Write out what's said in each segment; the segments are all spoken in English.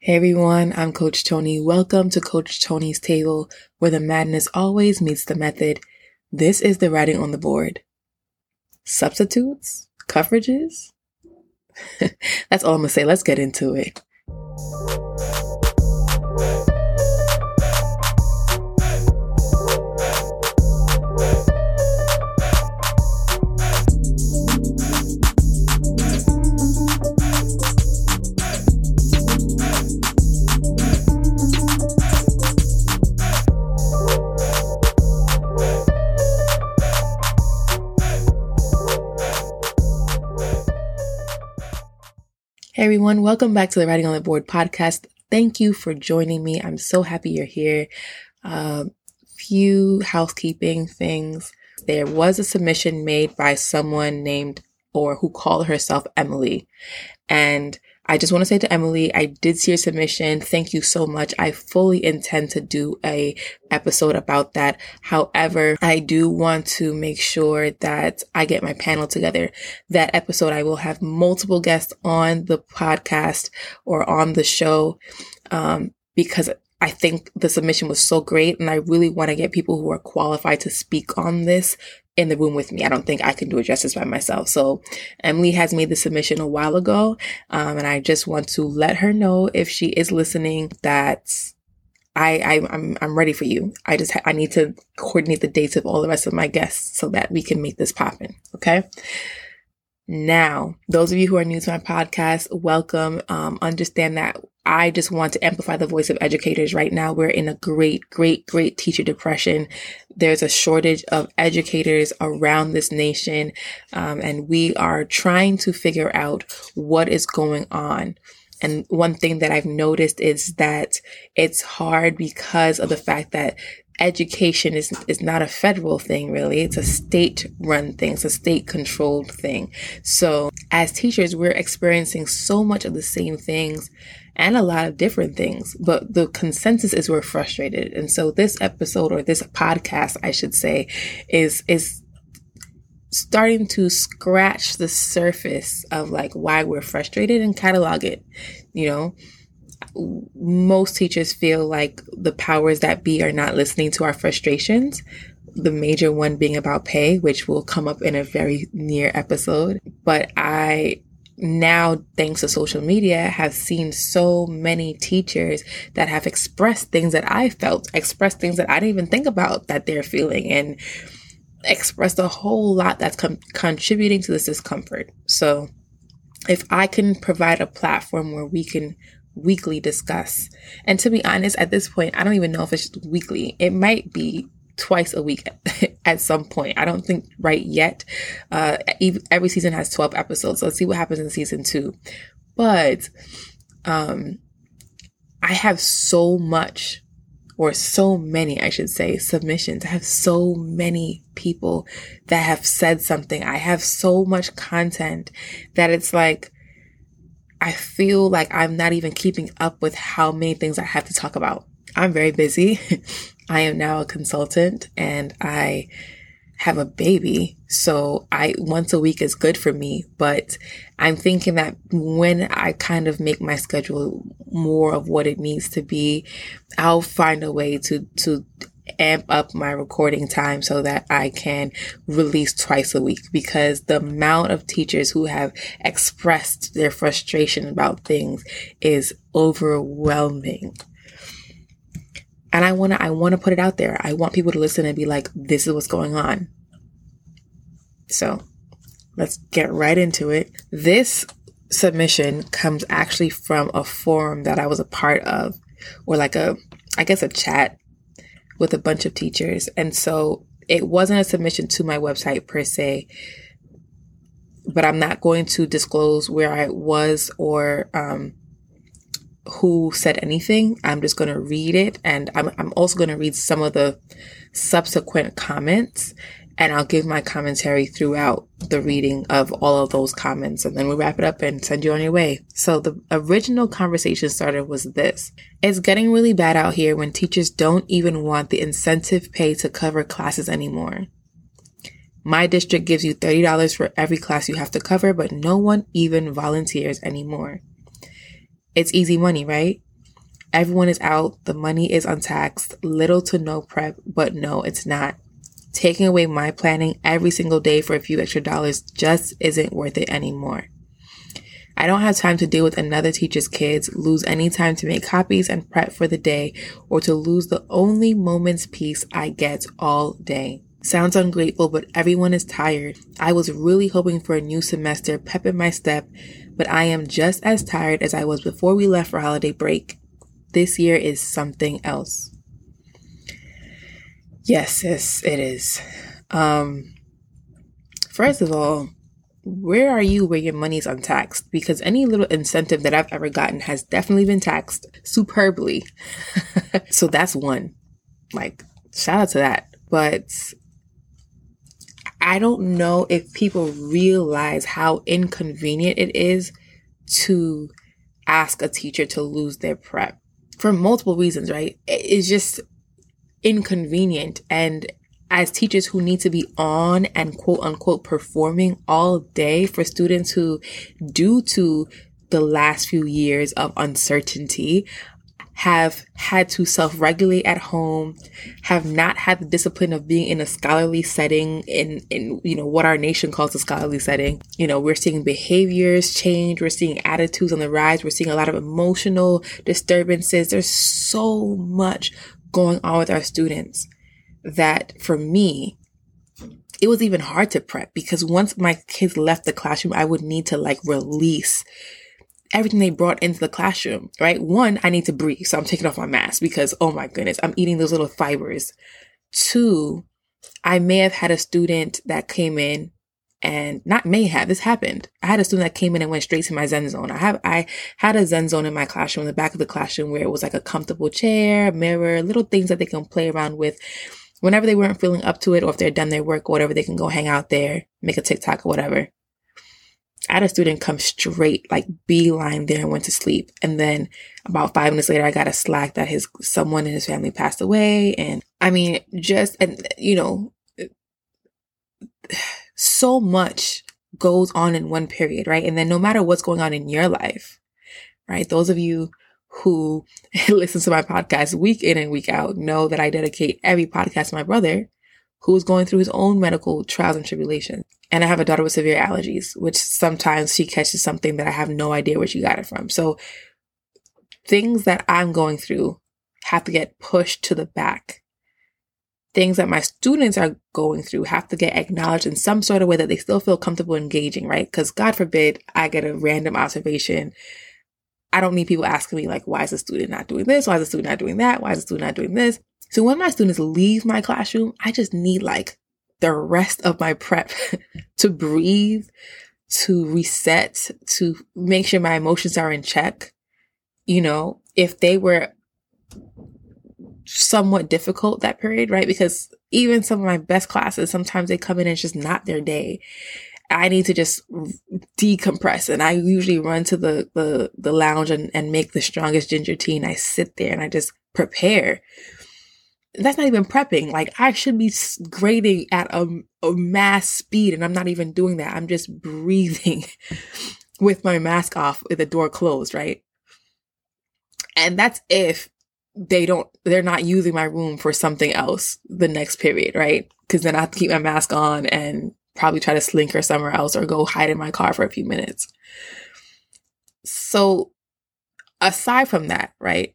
Hey everyone, I'm Coach Toni. Welcome to Coach Toni's Table, where the madness always meets the method. This is the writing on the board. Substitutes? Coverages? That's all I'm gonna say. Let's get into it. Hey everyone, welcome back to the Writing on the Board podcast. Thank you for joining me. I'm so happy you're here. Uh, few housekeeping things. There was a submission made by someone named or who called herself Emily. And I just want to say to Emily, I did see your submission. Thank you so much. I fully intend to do a episode about that. However, I do want to make sure that I get my panel together. That episode, I will have multiple guests on the podcast or on the show, um, because I think the submission was so great and I really want to get people who are qualified to speak on this in the room with me. I don't think I can do it justice by myself. So Emily has made the submission a while ago. Um, and I just want to let her know if she is listening that I, I am I'm, I'm ready for you. I just ha- I need to coordinate the dates of all the rest of my guests so that we can make this poppin'. Okay. Now, those of you who are new to my podcast, welcome. Um, understand that I just want to amplify the voice of educators. Right now, we're in a great, great, great teacher depression. There's a shortage of educators around this nation, um, and we are trying to figure out what is going on. And one thing that I've noticed is that it's hard because of the fact that education is is not a federal thing really. It's a state run thing. It's a state controlled thing. So as teachers we're experiencing so much of the same things and a lot of different things but the consensus is we're frustrated. And so this episode or this podcast I should say is is starting to scratch the surface of like why we're frustrated and catalog it you know most teachers feel like the powers that be are not listening to our frustrations. The major one being about pay, which will come up in a very near episode. But I now, thanks to social media, have seen so many teachers that have expressed things that I felt, expressed things that I didn't even think about that they're feeling, and expressed a whole lot that's com- contributing to this discomfort. So, if I can provide a platform where we can weekly discuss. And to be honest, at this point, I don't even know if it's weekly. It might be twice a week at some point. I don't think right yet. Uh, every season has 12 episodes. So let's see what happens in season two. But um, I have so much, or so many, I should say, submissions. I have so many people that have said something. I have so much content that it's like, I feel like I'm not even keeping up with how many things I have to talk about. I'm very busy. I am now a consultant and I have a baby. So I once a week is good for me, but I'm thinking that when I kind of make my schedule more of what it needs to be, I'll find a way to to amp up my recording time so that I can release twice a week because the amount of teachers who have expressed their frustration about things is overwhelming. And I want to I want to put it out there. I want people to listen and be like this is what's going on. So, let's get right into it. This submission comes actually from a forum that I was a part of or like a I guess a chat with a bunch of teachers. And so it wasn't a submission to my website per se, but I'm not going to disclose where I was or um, who said anything. I'm just going to read it. And I'm, I'm also going to read some of the subsequent comments and I'll give my commentary throughout the reading of all of those comments and then we wrap it up and send you on your way. So the original conversation starter was this. It's getting really bad out here when teachers don't even want the incentive pay to cover classes anymore. My district gives you $30 for every class you have to cover, but no one even volunteers anymore. It's easy money, right? Everyone is out, the money is untaxed, little to no prep, but no, it's not. Taking away my planning every single day for a few extra dollars just isn't worth it anymore. I don't have time to deal with another teacher's kids, lose any time to make copies and prep for the day, or to lose the only moment's peace I get all day. Sounds ungrateful, but everyone is tired. I was really hoping for a new semester, pep in my step, but I am just as tired as I was before we left for holiday break. This year is something else. Yes, yes, it is. Um, first of all, where are you where your money's untaxed? Because any little incentive that I've ever gotten has definitely been taxed superbly. so that's one. Like, shout out to that. But I don't know if people realize how inconvenient it is to ask a teacher to lose their prep for multiple reasons, right? It's just inconvenient. And as teachers who need to be on and quote unquote performing all day for students who, due to the last few years of uncertainty, have had to self regulate at home, have not had the discipline of being in a scholarly setting in, in, you know, what our nation calls a scholarly setting. You know, we're seeing behaviors change. We're seeing attitudes on the rise. We're seeing a lot of emotional disturbances. There's so much going on with our students that for me, it was even hard to prep because once my kids left the classroom, I would need to like release everything they brought into the classroom, right? One, I need to breathe. So I'm taking off my mask because, oh my goodness, I'm eating those little fibers. Two, I may have had a student that came in and not may have, this happened. I had a student that came in and went straight to my Zen zone. I have, I had a Zen zone in my classroom, in the back of the classroom where it was like a comfortable chair, mirror, little things that they can play around with whenever they weren't feeling up to it or if they're done their work or whatever, they can go hang out there, make a TikTok or whatever. I had a student come straight, like beeline there and went to sleep. And then about five minutes later, I got a slack that his someone in his family passed away. And I mean, just, and you know, so much goes on in one period, right? And then no matter what's going on in your life, right? Those of you who listen to my podcast week in and week out know that I dedicate every podcast to my brother who is going through his own medical trials and tribulations. And I have a daughter with severe allergies, which sometimes she catches something that I have no idea where she got it from. So things that I'm going through have to get pushed to the back. Things that my students are going through have to get acknowledged in some sort of way that they still feel comfortable engaging, right? Because God forbid I get a random observation. I don't need people asking me like, why is the student not doing this? Why is the student not doing that? Why is the student not doing this? So when my students leave my classroom, I just need like the rest of my prep to breathe, to reset, to make sure my emotions are in check. You know, if they were somewhat difficult that period, right? Because even some of my best classes, sometimes they come in and it's just not their day. I need to just decompress. And I usually run to the, the, the lounge and, and make the strongest ginger tea. And I sit there and I just prepare that's not even prepping. Like I should be grading at a, a mass speed and I'm not even doing that. I'm just breathing with my mask off with the door closed, right? And that's if they don't, they're not using my room for something else the next period, right? Cause then I have to keep my mask on and probably try to slinker somewhere else or go hide in my car for a few minutes. So aside from that, right?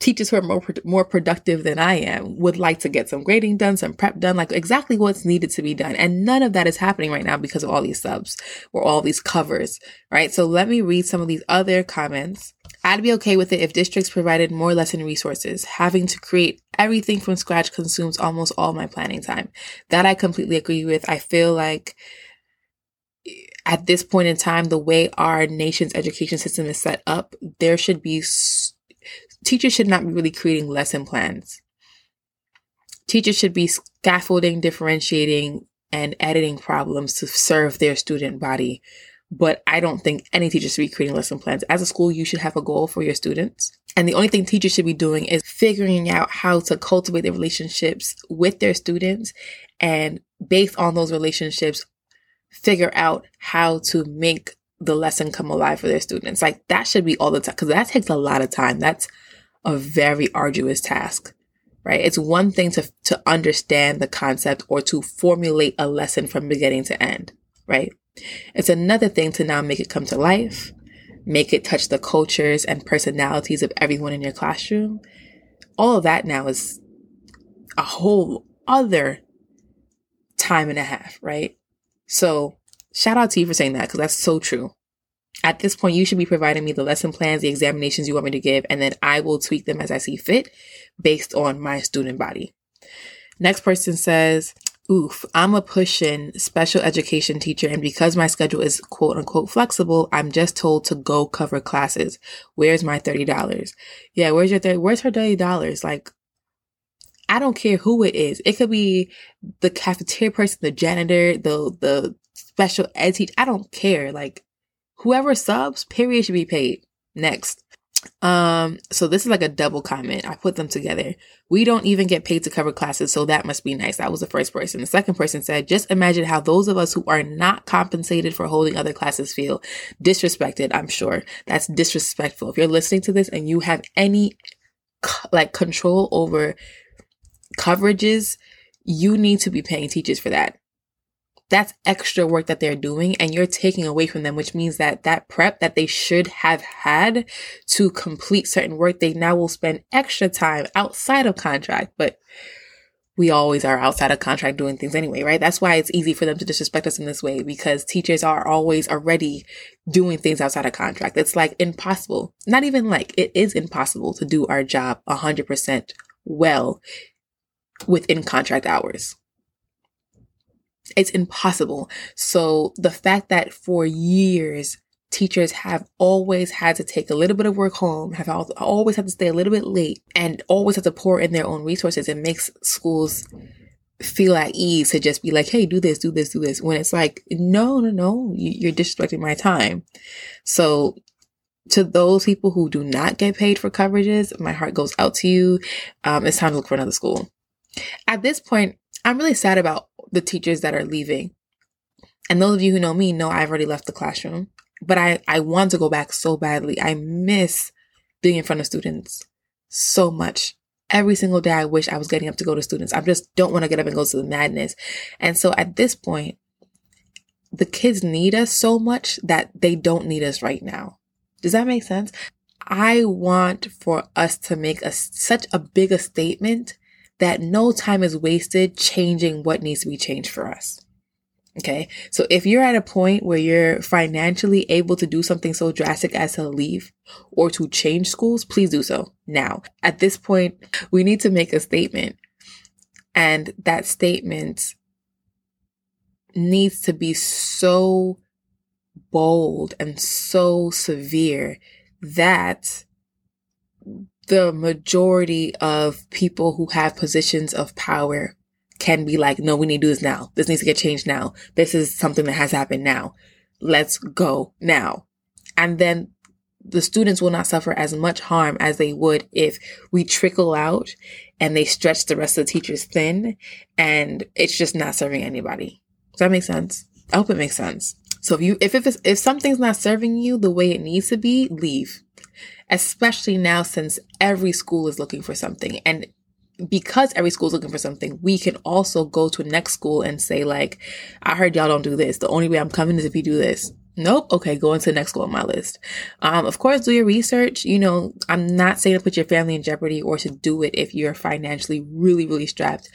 Teachers who are more more productive than I am would like to get some grading done, some prep done, like exactly what's needed to be done. And none of that is happening right now because of all these subs or all these covers, right? So let me read some of these other comments. I'd be okay with it if districts provided more lesson resources. Having to create everything from scratch consumes almost all my planning time. That I completely agree with. I feel like eh, at this point in time, the way our nation's education system is set up, there should be teachers should not be really creating lesson plans. Teachers should be scaffolding, differentiating, and editing problems to serve their student body. But I don't think any teacher should be creating lesson plans. As a school, you should have a goal for your students. And the only thing teachers should be doing is figuring out how to cultivate their relationships with their students and based on those relationships, figure out how to make the lesson come alive for their students. Like that should be all the time because that takes a lot of time. That's a very arduous task, right? It's one thing to, to understand the concept or to formulate a lesson from beginning to end, right? It's another thing to now make it come to life, make it touch the cultures and personalities of everyone in your classroom. All of that now is a whole other time and a half, right? So shout out to you for saying that because that's so true. At this point, you should be providing me the lesson plans, the examinations you want me to give, and then I will tweak them as I see fit based on my student body. Next person says, Oof, I'm a push-in special education teacher, and because my schedule is quote unquote flexible, I'm just told to go cover classes. Where's my $30? Yeah, where's your 30, where's her $30? Like, I don't care who it is. It could be the cafeteria person, the janitor, the the special ed teacher. I don't care. Like whoever subs, period should be paid. Next. Um, so this is like a double comment. I put them together. We don't even get paid to cover classes, so that must be nice. That was the first person. The second person said, just imagine how those of us who are not compensated for holding other classes feel disrespected. I'm sure that's disrespectful. If you're listening to this and you have any like control over coverages, you need to be paying teachers for that. That's extra work that they're doing and you're taking away from them, which means that that prep that they should have had to complete certain work, they now will spend extra time outside of contract. But we always are outside of contract doing things anyway, right? That's why it's easy for them to disrespect us in this way because teachers are always already doing things outside of contract. It's like impossible. Not even like it is impossible to do our job 100% well within contract hours. It's impossible. So the fact that for years, teachers have always had to take a little bit of work home, have always had to stay a little bit late, and always have to pour in their own resources, it makes schools feel at ease to just be like, hey, do this, do this, do this. When it's like, no, no, no, you're disrespecting my time. So to those people who do not get paid for coverages, my heart goes out to you. Um, it's time to look for another school. At this point, I'm really sad about the teachers that are leaving. And those of you who know me know I've already left the classroom, but I, I want to go back so badly. I miss being in front of students so much. Every single day, I wish I was getting up to go to students. I just don't want to get up and go to the madness. And so at this point, the kids need us so much that they don't need us right now. Does that make sense? I want for us to make a, such a big a statement that no time is wasted changing what needs to be changed for us. Okay. So if you're at a point where you're financially able to do something so drastic as to leave or to change schools, please do so now. At this point, we need to make a statement. And that statement needs to be so bold and so severe that the majority of people who have positions of power can be like, no, we need to do this now. This needs to get changed now. This is something that has happened now. Let's go now. And then the students will not suffer as much harm as they would if we trickle out and they stretch the rest of the teachers thin and it's just not serving anybody. Does that make sense? I hope it makes sense. So if you, if, if, if something's not serving you the way it needs to be, leave especially now since every school is looking for something. And because every school is looking for something, we can also go to a next school and say, like, I heard y'all don't do this. The only way I'm coming is if you do this. Nope. Okay. Go into the next school on my list. Um, of course, do your research. You know, I'm not saying to put your family in jeopardy or to do it if you're financially really, really strapped.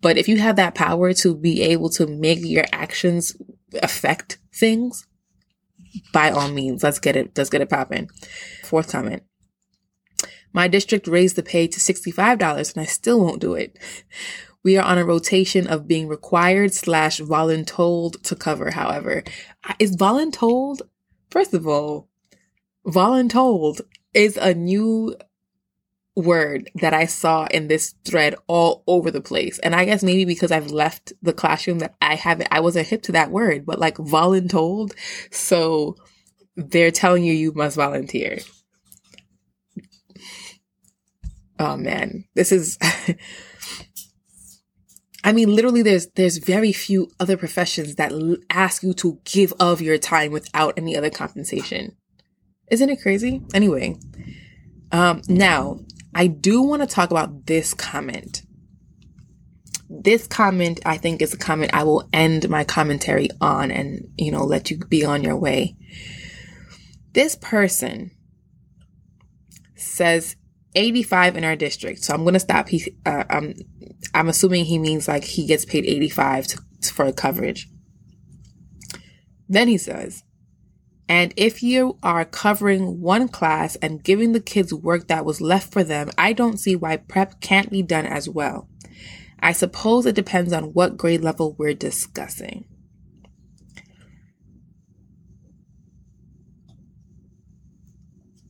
But if you have that power to be able to make your actions affect things, by all means, let's get it, let's get it popping. Fourth comment. My district raised the pay to $65 and I still won't do it. We are on a rotation of being required slash voluntold to cover, however. Is voluntold? First of all, voluntold is a new word that I saw in this thread all over the place. And I guess maybe because I've left the classroom that I haven't, I wasn't hip to that word, but like voluntold. So they're telling you you must volunteer. Oh man, this is. I mean, literally, there's there's very few other professions that l- ask you to give of your time without any other compensation. Isn't it crazy? Anyway, um, now I do want to talk about this comment. This comment, I think, is a comment I will end my commentary on and, you know, let you be on your way. This person says 85 in our district. So I'm going to stop. He, uh, I'm, I'm assuming he means like he gets paid 85 to, for coverage. Then he says, and if you are covering one class and giving the kids work that was left for them, I don't see why prep can't be done as well. I suppose it depends on what grade level we're discussing.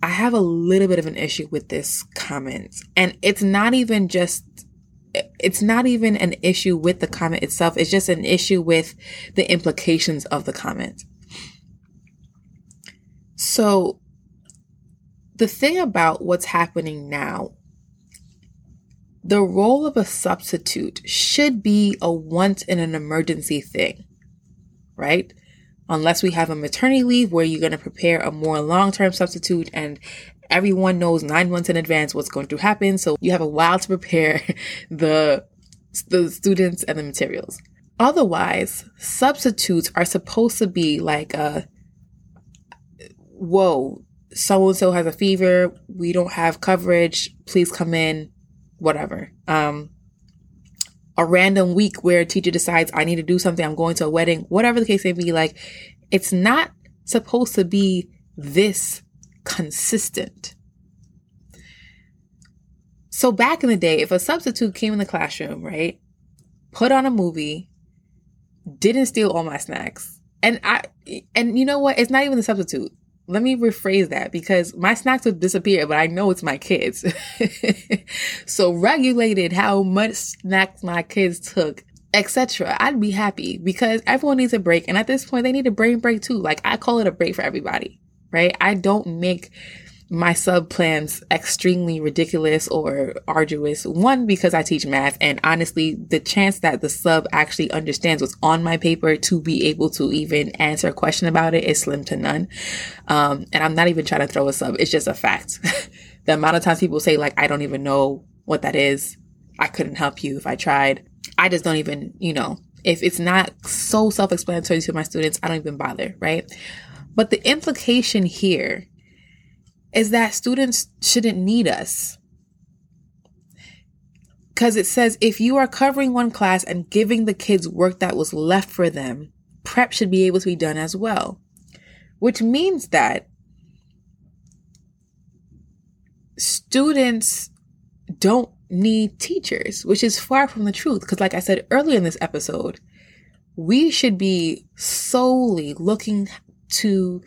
I have a little bit of an issue with this comment. And it's not even just it's not even an issue with the comment itself. It's just an issue with the implications of the comment. So, the thing about what's happening now, the role of a substitute should be a once in an emergency thing, right? Unless we have a maternity leave where you're going to prepare a more long term substitute and everyone knows nine months in advance what's going to happen. So you have a while to prepare the, the students and the materials. Otherwise, substitutes are supposed to be like a whoa, so and so has a fever. We don't have coverage. Please come in. Whatever. Um, a random week where a teacher decides I need to do something. I'm going to a wedding. Whatever the case may be. Like, it's not supposed to be this consistent. So back in the day, if a substitute came in the classroom, right, put on a movie, didn't steal all my snacks, and I, and you know what? It's not even the substitute let me rephrase that because my snacks would disappear, but I know it's my kids. so regulated how much snacks my kids took, etc. I'd be happy because everyone needs a break. And at this point, they need a brain break too. Like I call it a break for everybody, right? I don't make my sub plans extremely ridiculous or arduous. One, because I teach math and honestly, the chance that the sub actually understands what's on my paper to be able to even answer a question about it is slim to none. Um, and I'm not even trying to throw a sub. It's just a fact. the amount of times people say like, I don't even know what that is. I couldn't help you if I tried. I just don't even, you know, if it's not so self-explanatory to my students, I don't even bother, right? But the implication here is that students shouldn't need us. Because it says if you are covering one class and giving the kids work that was left for them, prep should be able to be done as well. Which means that students don't need teachers, which is far from the truth. Because, like I said earlier in this episode, we should be solely looking to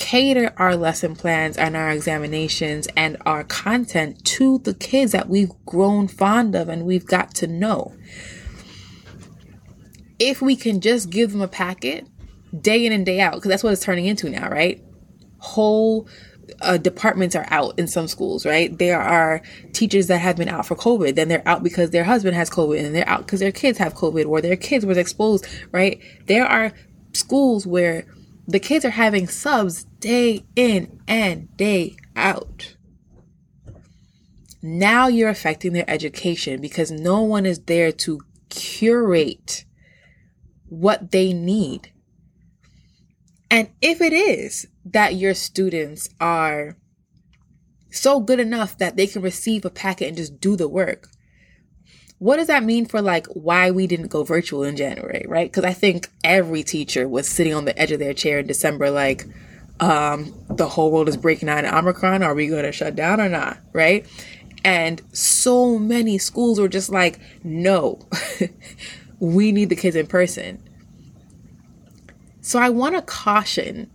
cater our lesson plans and our examinations and our content to the kids that we've grown fond of and we've got to know. If we can just give them a packet day in and day out, because that's what it's turning into now, right? Whole uh, departments are out in some schools, right? There are teachers that have been out for COVID, then they're out because their husband has COVID, and they're out because their kids have COVID or their kids was exposed, right? There are schools where the kids are having subs day in and day out. Now you're affecting their education because no one is there to curate what they need. And if it is that your students are so good enough that they can receive a packet and just do the work, what does that mean for like why we didn't go virtual in January, right? Because I think every teacher was sitting on the edge of their chair in December, like, um, the whole world is breaking out in Omicron. Are we going to shut down or not, right? And so many schools were just like, no, we need the kids in person. So I want to caution,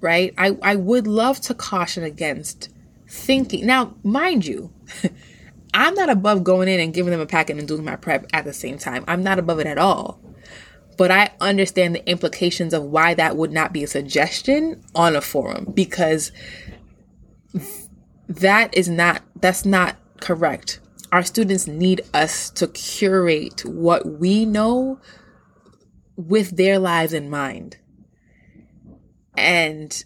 right? I, I would love to caution against thinking. Now, mind you, I'm not above going in and giving them a packet and doing my prep at the same time. I'm not above it at all. But I understand the implications of why that would not be a suggestion on a forum because that is not, that's not correct. Our students need us to curate what we know with their lives in mind. And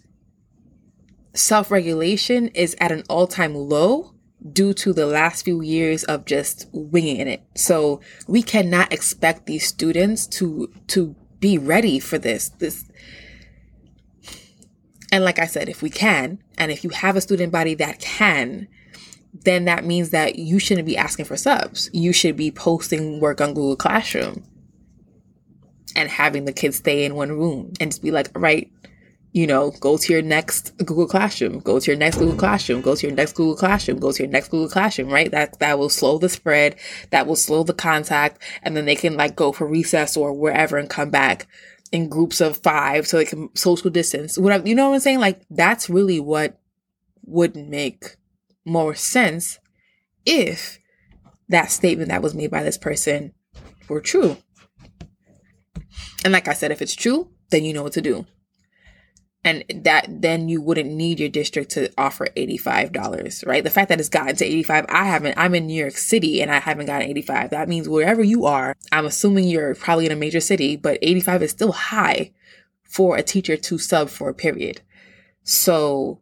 self regulation is at an all time low due to the last few years of just winging it. So we cannot expect these students to to be ready for this. This and like I said, if we can, and if you have a student body that can, then that means that you shouldn't be asking for subs. You should be posting work on Google Classroom and having the kids stay in one room and just be like, right, you know, go to your next Google Classroom, go to your next Google Classroom, go to your next Google Classroom, go to your next Google Classroom, right? That that will slow the spread, that will slow the contact, and then they can like go for recess or wherever and come back in groups of five so they can social distance. Whatever you know what I'm saying? Like that's really what would make more sense if that statement that was made by this person were true. And like I said, if it's true, then you know what to do and that then you wouldn't need your district to offer $85 right? The fact that it's gotten to 85 i haven't i'm in new york city and i haven't gotten 85 that means wherever you are i'm assuming you're probably in a major city but 85 is still high for a teacher to sub for a period. So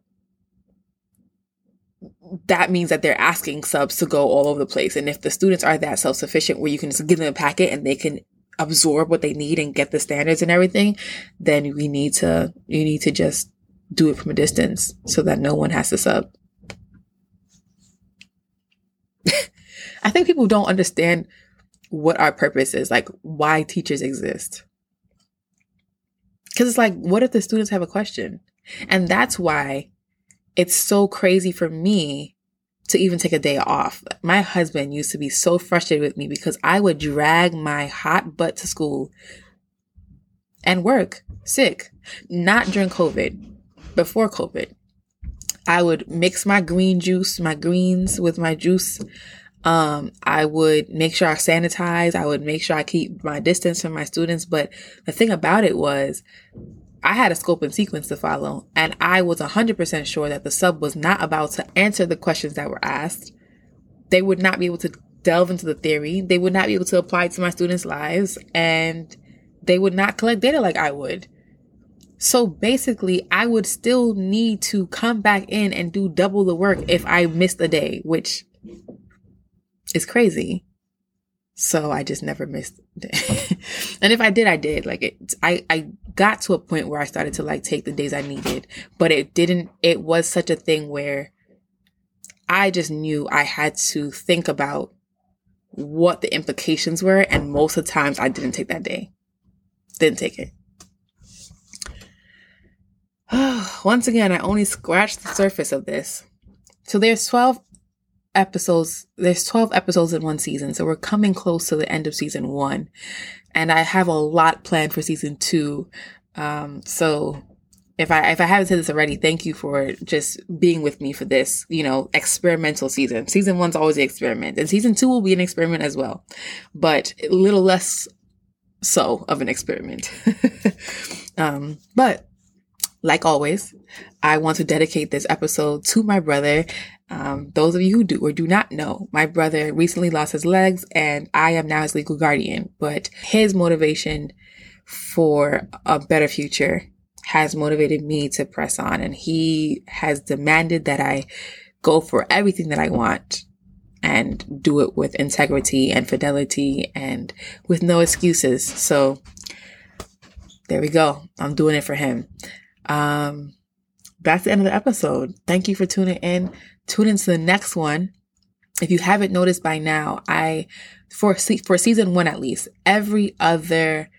that means that they're asking subs to go all over the place. And if the students are that self sufficient where you can just give them a packet and they can absorb what they need and get the standards and everything, then we need to, you need to just do it from a distance so that no one has to sub. I think people don't understand what our purpose is, like why teachers exist. Cause it's like, what if the students have a question? And that's why it's so crazy for me to even take a day off. My husband used to be so frustrated with me because I would drag my hot butt to school and work sick, not during COVID, before COVID. I would mix my green juice, my greens with my juice. Um, I would make sure I sanitize. I would make sure I keep my distance from my students. But the thing about it was I had a scope and sequence to follow, and I was 100% sure that the sub was not about to answer the questions that were asked. They would not be able to delve into the theory, they would not be able to apply it to my students' lives, and they would not collect data like I would. So basically, I would still need to come back in and do double the work if I missed a day, which is crazy. So I just never missed. it. and if I did, I did. Like it, I, I got to a point where I started to like take the days I needed, but it didn't, it was such a thing where I just knew I had to think about what the implications were. And most of the times I didn't take that day. Didn't take it. Once again, I only scratched the surface of this. So there's 12 episodes. There's 12 episodes in one season. So we're coming close to the end of season one. And I have a lot planned for season two. Um, so if I if I haven't said this already, thank you for just being with me for this, you know, experimental season. Season one's always an experiment, and season two will be an experiment as well, but a little less so of an experiment. um, but like always, I want to dedicate this episode to my brother um, those of you who do or do not know, my brother recently lost his legs and I am now his legal guardian, but his motivation for a better future has motivated me to press on and he has demanded that I go for everything that I want and do it with integrity and fidelity and with no excuses. So there we go. I'm doing it for him. Um, that's the end of the episode. Thank you for tuning in tune into the next one. If you haven't noticed by now, I for for season one at least, every other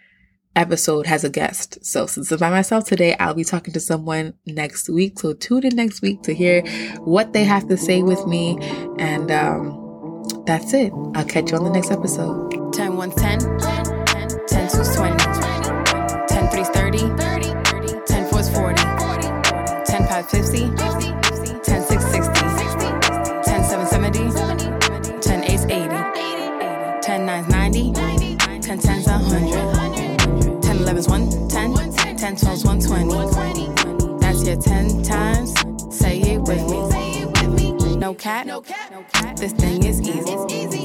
episode has a guest. So since I'm by myself today, I'll be talking to someone next week. So tune in next week to hear what they have to say with me. And um, that's it. I'll catch you on the next episode. 10 1 10, 10 2 20, 10 3 30, 10 4 40, 10 5 50. 120. That's your 10 times. Say it with me. No cap. This thing is easy.